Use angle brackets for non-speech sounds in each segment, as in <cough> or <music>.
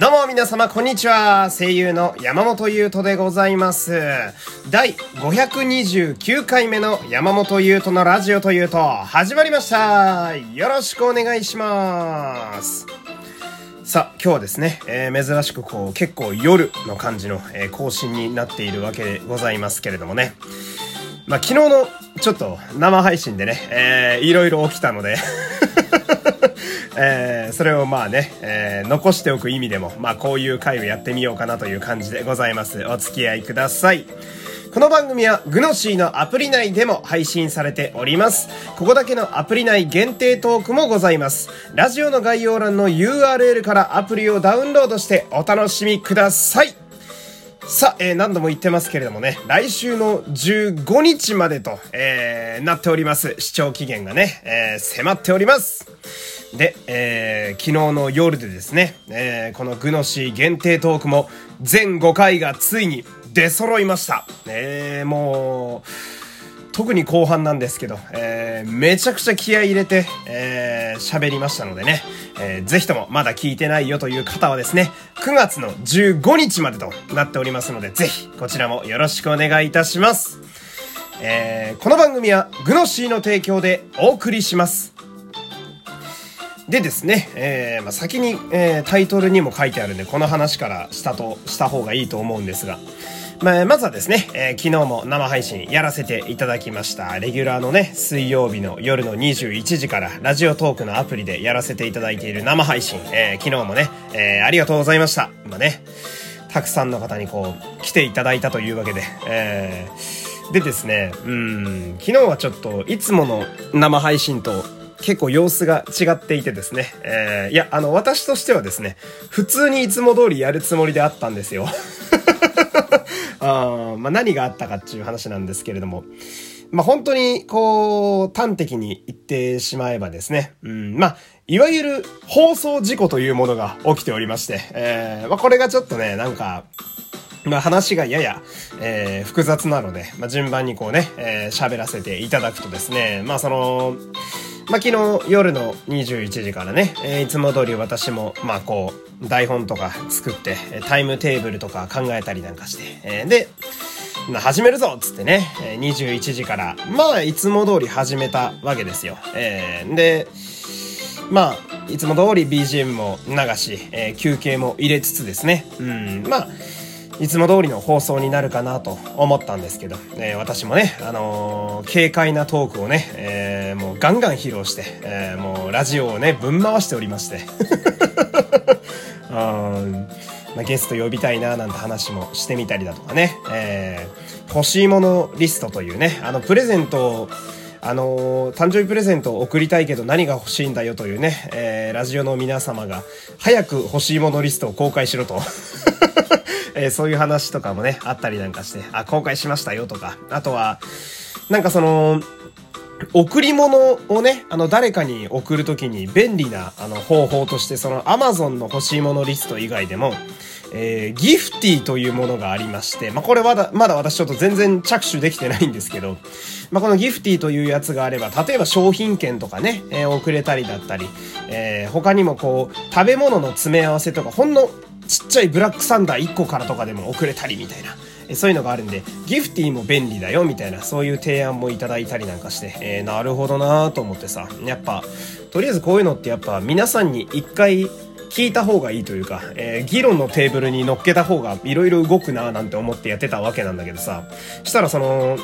どうも皆様こんにちは。声優の山本優斗でございます。第529回目の山本優斗のラジオというと始まりました。よろしくお願いします。さあ、今日はですね、えー珍しくこう結構夜の感じの、えー更新になっているわけでございますけれどもね。まあ昨日のちょっと生配信でね、えーいろいろ起きたので、えーそれをまあね、えー残しておく意味でも、まあこういう回をやってみようかなという感じでございます。お付き合いください。この番組はグノシーのアプリ内でも配信されております。ここだけのアプリ内限定トークもございます。ラジオの概要欄の URL からアプリをダウンロードしてお楽しみください。さあ、えー何度も言ってますけれどもね、来週の15日までと、えーなっております。視聴期限がね、えー迫っております。で、えー昨日の夜でですね、えーこのグノシー限定トークも全5回がついに出揃いました。えーもう、特に後半なんですけど、えーめちゃくちゃ気合い入れて、えー喋りましたのでね、えーぜひともまだ聞いてないよという方はですね、9月の15日までとなっておりますので、ぜひこちらもよろしくお願いいたします。えーこの番組はグノシーの提供でお送りします。でですね、えーまあ、先に、えータイトルにも書いてあるんで、この話からしたと、した方がいいと思うんですが、まあ、まずはですね、えー昨日も生配信やらせていただきました。レギュラーのね、水曜日の夜の21時から、ラジオトークのアプリでやらせていただいている生配信、えー昨日もね、えーありがとうございました。まあね、たくさんの方にこう、来ていただいたというわけで、えーでですね、うん、昨日はちょっと、いつもの生配信と、結構様子が違っていてですね。えーいや、あの、私としてはですね、普通にいつも通りやるつもりであったんですよ。あまあ、何があったかっていう話なんですけれども。まあ、本当に、こう、端的に言ってしまえばですね。うん、まあ、いわゆる放送事故というものが起きておりまして、えーまあ、これがちょっとね、なんか、まあ話がやや、えー複雑なので、まあ順番にこうね、えー喋らせていただくとですね、まあその、まあ昨日夜の21時からね、えーいつも通り私も、まあこう、台本とか作って、タイムテーブルとか考えたりなんかして、えーで、始めるぞっつってね、21時から、まあいつも通り始めたわけですよ。えーで、まあ、いつも通り BGM も流し、えー休憩も入れつつですね。うん、まあ、いつも通りの放送になるかなと思ったんですけど、えー私もね、あのー軽快なトークをね、えーもうガンガン披露して、えもうラジオをね、ぶん回しておりまして。<laughs> うんまあ、ゲスト呼びたいななんて話もしてみたりだとかね、えー欲しいものリストというね、あの、プレゼントをあのー誕生日プレゼントを送りたいけど何が欲しいんだよというね、えーラジオの皆様が早く欲しいものリストを公開しろと。えーそういう話とかもね、あったりなんかして、あ、公開しましたよとか、あとは、なんかその、贈り物をね、あの、誰かに送るときに便利な、あの、方法として、その、アマゾンの欲しいものリスト以外でも、えーギフティというものがありまして、まあ、これまだ、まだ私ちょっと全然着手できてないんですけど、まあ、このギフティというやつがあれば、例えば商品券とかね、えー送れたりだったり、えー他にもこう、食べ物の詰め合わせとか、ほんのちっちゃいブラックサンダー1個からとかでも送れたりみたいな。そういうのがあるんで、ギフティも便利だよみたいな、そういう提案もいただいたりなんかして、えーなるほどなと思ってさ、やっぱ、とりあえずこういうのってやっぱ皆さんに一回聞いた方がいいというか、えー議論のテーブルに乗っけた方がいろいろ動くななんて思ってやってたわけなんだけどさ、したらその、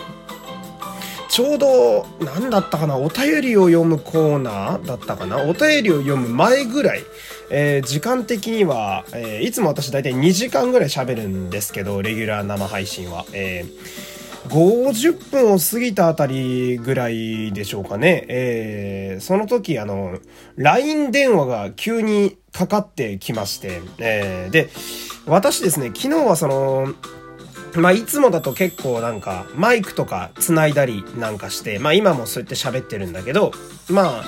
ちょうど、なんだったかな、お便りを読むコーナーだったかな、お便りを読む前ぐらい、えー時間的には、えーいつも私大体2時間ぐらい喋るんですけど、レギュラー生配信は。えー50分を過ぎたあたりぐらいでしょうかね。えーその時、あの、LINE 電話が急にかかってきまして、えーで、私ですね、昨日はその、まあ、いつもだと結構なんか、マイクとか繋いだりなんかして、まあ今もそうやって喋ってるんだけど、まあ、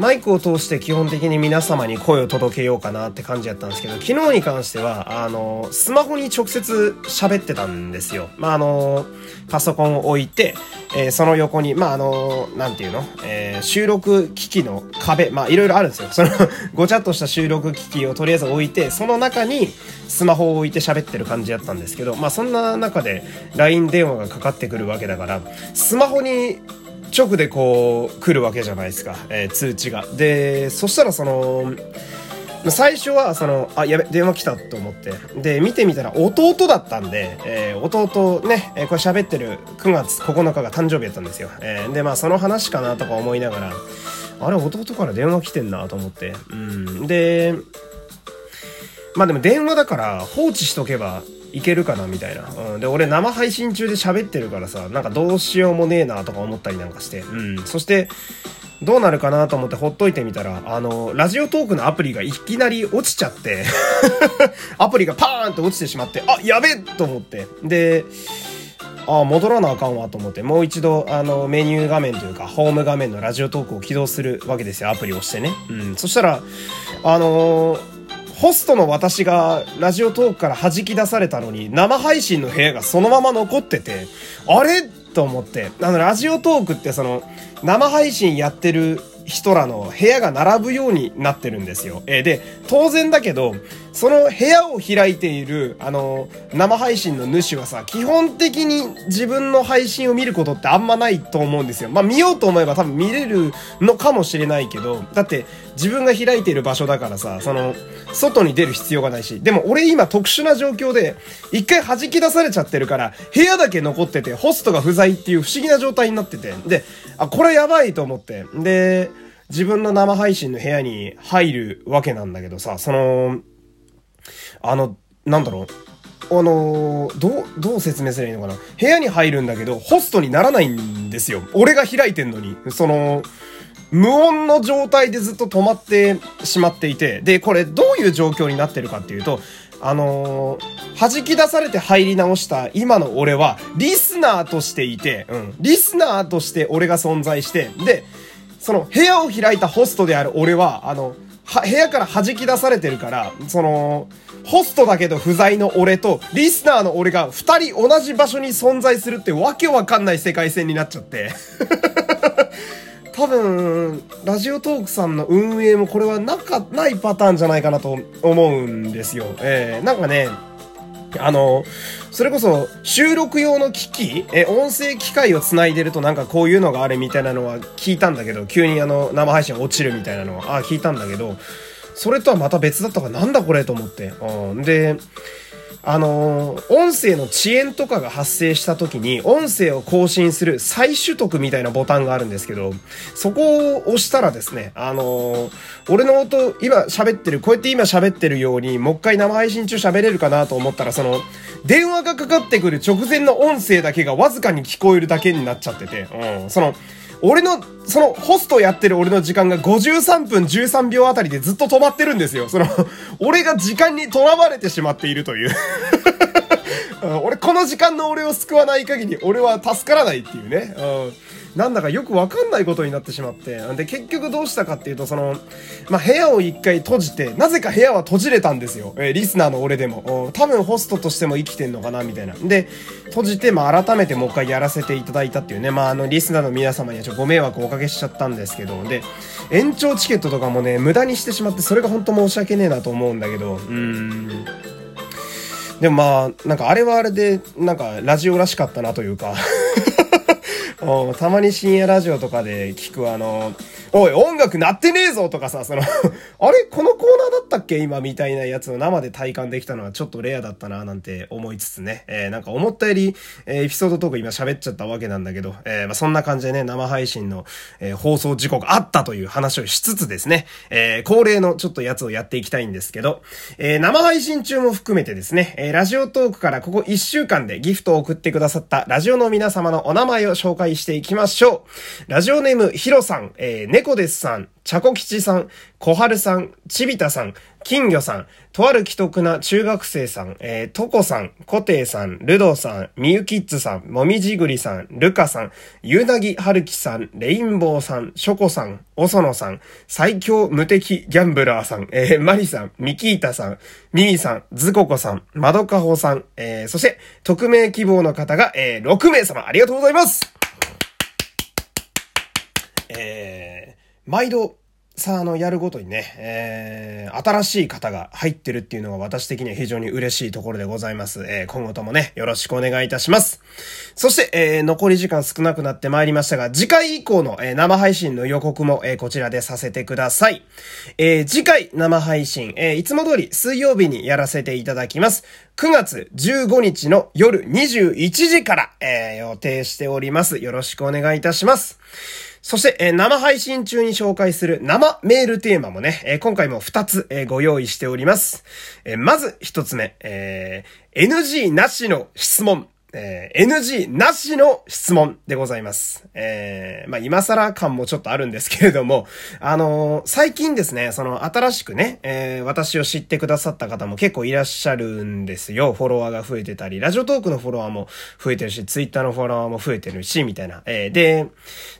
マイクを通して基本的に皆様に声を届けようかなって感じやったんですけど、昨日に関しては、あの、スマホに直接喋ってたんですよ。まあ、あの、パソコンを置いて、えー、その横に、まあ、あの、なんていうの？えー、収録機器の壁、まあ、いろいろあるんですよ。その <laughs> ごちゃっとした収録機器をとりあえず置いて、その中にスマホを置いて喋ってる感じやったんですけど、まあ、そんな中で LINE 電話がかかってくるわけだから、スマホに直でこう来るわけじゃないですか、えー、通知が。で、そしたらその、最初はその、あ、やべ、電話来たと思って。で、見てみたら弟だったんで、えー、弟ね、えー、これ喋ってる9月9日が誕生日やったんですよ。えー、で、まあその話かなとか思いながら、あれ、弟から電話来てんなと思って。うん。で、まあでも電話だから放置しとけばいけるかなみたいな。うん。で、俺生配信中で喋ってるからさ、なんかどうしようもねえなとか思ったりなんかして。うん。そして、どうなるかなと思ってほっといてみたら、あの、ラジオトークのアプリがいきなり落ちちゃって <laughs> アプリがパーンと落ちてしまって、あ、やべえと思って。で、あ戻らなあかんわと思って、もう一度、あの、メニュー画面というか、ホーム画面のラジオトークを起動するわけですよ、アプリを押してね。うん。そしたら、あのーホストの私がラジオトークから弾き出されたのに、生配信の部屋がそのまま残ってて、あれ？と思って。あの、ラジオトークってその、生配信やってる人らの部屋が並ぶようになってるんですよ。えー、で、当然だけど、その部屋を開いている、あの、生配信の主はさ、基本的に自分の配信を見ることってあんまないと思うんですよ。まあ見ようと思えば多分見れるのかもしれないけど、だって自分が開いている場所だからさ、その、外に出る必要がないし、でも俺今特殊な状況で、一回弾き出されちゃってるから、部屋だけ残ってて、ホストが不在っていう不思議な状態になってて、で、あ、これやばいと思って、で、自分の生配信の部屋に入るわけなんだけどさ、その、あの、なんだろう。あのー、どう、どう説明すればいいのかな部屋に入るんだけど、ホストにならないんですよ。俺が開いてんのに。その、無音の状態でずっと止まってしまっていて、で、これどういう状況になってるかっていうと、あのー、弾き出されて入り直した今の俺は、リスナーとしていて、うん、リスナーとして俺が存在して、で、その部屋を開いたホストである俺は、あの、は、部屋から弾き出されてるから、その、ホストだけど不在の俺と、リスナーの俺が二人同じ場所に存在するってわけわかんない世界線になっちゃって <laughs> 多分、ラジオトークさんの運営もこれはなか、ないパターンじゃないかなと思うんですよ。えー、なんかね、あの、それこそ収録用の機器、え、音声機械を繋いでるとなんかこういうのがあるみたいなのは聞いたんだけど、急にあの生配信落ちるみたいなのは、あ、聞いたんだけど、それとはまた別だったからなんだこれと思って。うん。で、あのー、音声の遅延とかが発生した時に、音声を更新する再取得みたいなボタンがあるんですけど、そこを押したらですね、あのー、俺の音、今喋ってる、こうやって今喋ってるように、もう一回生配信中喋れるかなと思ったら、その、電話がかかってくる直前の音声だけがわずかに聞こえるだけになっちゃってて、うん、その、俺の、その、ホストやってる俺の時間が53分13秒あたりでずっと止まってるんですよ。その、<laughs> 俺が時間にとらわれてしまっているという <laughs> 俺、この時間の俺を救わない限り、俺は助からないっていうね。うんなんだかよくわかんないことになってしまって。で、結局どうしたかっていうと、その、まあ、部屋を一回閉じて、なぜか部屋は閉じれたんですよ。えー、リスナーの俺でも。多分ホストとしても生きてんのかな、みたいな。で、閉じて、まあ、改めてもう一回やらせていただいたっていうね。まあ、あの、リスナーの皆様にはちょっとご迷惑をおかけしちゃったんですけど、で、延長チケットとかもね、無駄にしてしまって、それが本当申し訳ねえなと思うんだけど、うーん。でもまあ、なんかあれはあれで、なんかラジオらしかったなというか <laughs> たまに深夜ラジオとかで聞くあの、おい、音楽鳴ってねえぞとかさ、その <laughs> あれこのコーナーだったっけ？今みたいなやつを生で体感できたのはちょっとレアだったななんて思いつつね、えー、なんか思ったより、えー、エピソードトーク今喋っちゃったわけなんだけど、えー、まあ、そんな感じでね、生配信の、え、放送事故があったという話をしつつですね、えー、恒例のちょっとやつをやっていきたいんですけど、えー、生配信中も含めてですね、えー、ラジオトークからここ1週間でギフトを送ってくださったラジオの皆様のお名前を紹介していきましょう。ラジオネームヒロさん、えー、猫ですさん、ちゃこ吉さん、小春さん、ちびたさん、金魚さん、とある既得な中学生さん、えー、とこさん、こていさん、ルドさん、みゆきっつさん、もみじぐりさん、るかさん、ゆうなぎはるきさん、レインボーさん、しょこさん、おそのさん、最強無敵ギャンブラーさん、えー、まりさん、みきーたさん、みみさん、ずここさん、まどかほさん、えー、そして、匿名希望の方が、えー、6名様、ありがとうございます。えー、毎度、さあ、あの、やるごとにね、えー、新しい方が入ってるっていうのが私的には非常に嬉しいところでございます。えー、今後ともね、よろしくお願いいたします。そして、えー、残り時間少なくなってまいりましたが、次回以降の、えー、生配信の予告も、えー、こちらでさせてください。えー、次回生配信、えー、いつも通り水曜日にやらせていただきます。9月15日の夜21時から、えー、予定しております。よろしくお願いいたします。そして、えー、生配信中に紹介する生メールテーマもね、えー、今回も2つ、えー、ご用意しております。えまず1つ目、え NG なしの質問。えー、NG なしの質問でございます。えー、まあ、今更感もちょっとあるんですけれども、あのー、最近ですね、その新しくね、えー、私を知ってくださった方も結構いらっしゃるんですよ。フォロワーが増えてたり、ラジオトークのフォロワーも増えてるし、ツイッターのフォロワーも増えてるし、みたいな。えー、で、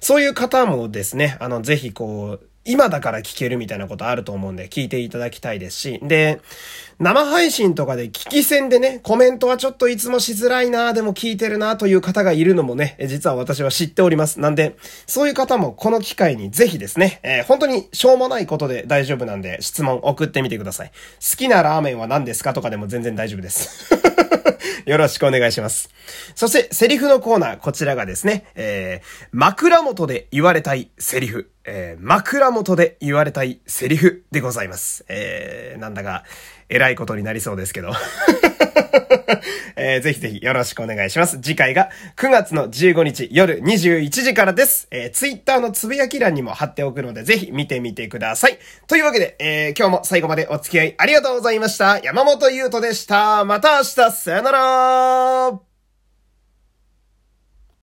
そういう方もですね、あの、ぜひこう、今だから聞けるみたいなことあると思うんで、聞いていただきたいですし、で、生配信とかで聞き戦でね、コメントはちょっといつもしづらいなでも聞いてるなという方がいるのもね、実は私は知っております。なんで、そういう方もこの機会にぜひですね、えー、本当にしょうもないことで大丈夫なんで、質問送ってみてください。好きなラーメンは何ですかとかでも全然大丈夫です。よろしくお願いします。そして、セリフのコーナー、こちらがですね、えー、枕元で言われたいセリフ。えー、枕元で言われたいセリフでございます。えー、なんだか、偉いことになりそうですけど。<laughs> えー、ぜひぜひよろしくお願いします。次回が9月の15日夜21時からです。えー、ツイッターのつぶやき欄にも貼っておくので、ぜひ見てみてください。というわけで、えー、今日も最後までお付き合いありがとうございました。山本優斗でした。また明日、さよなら up.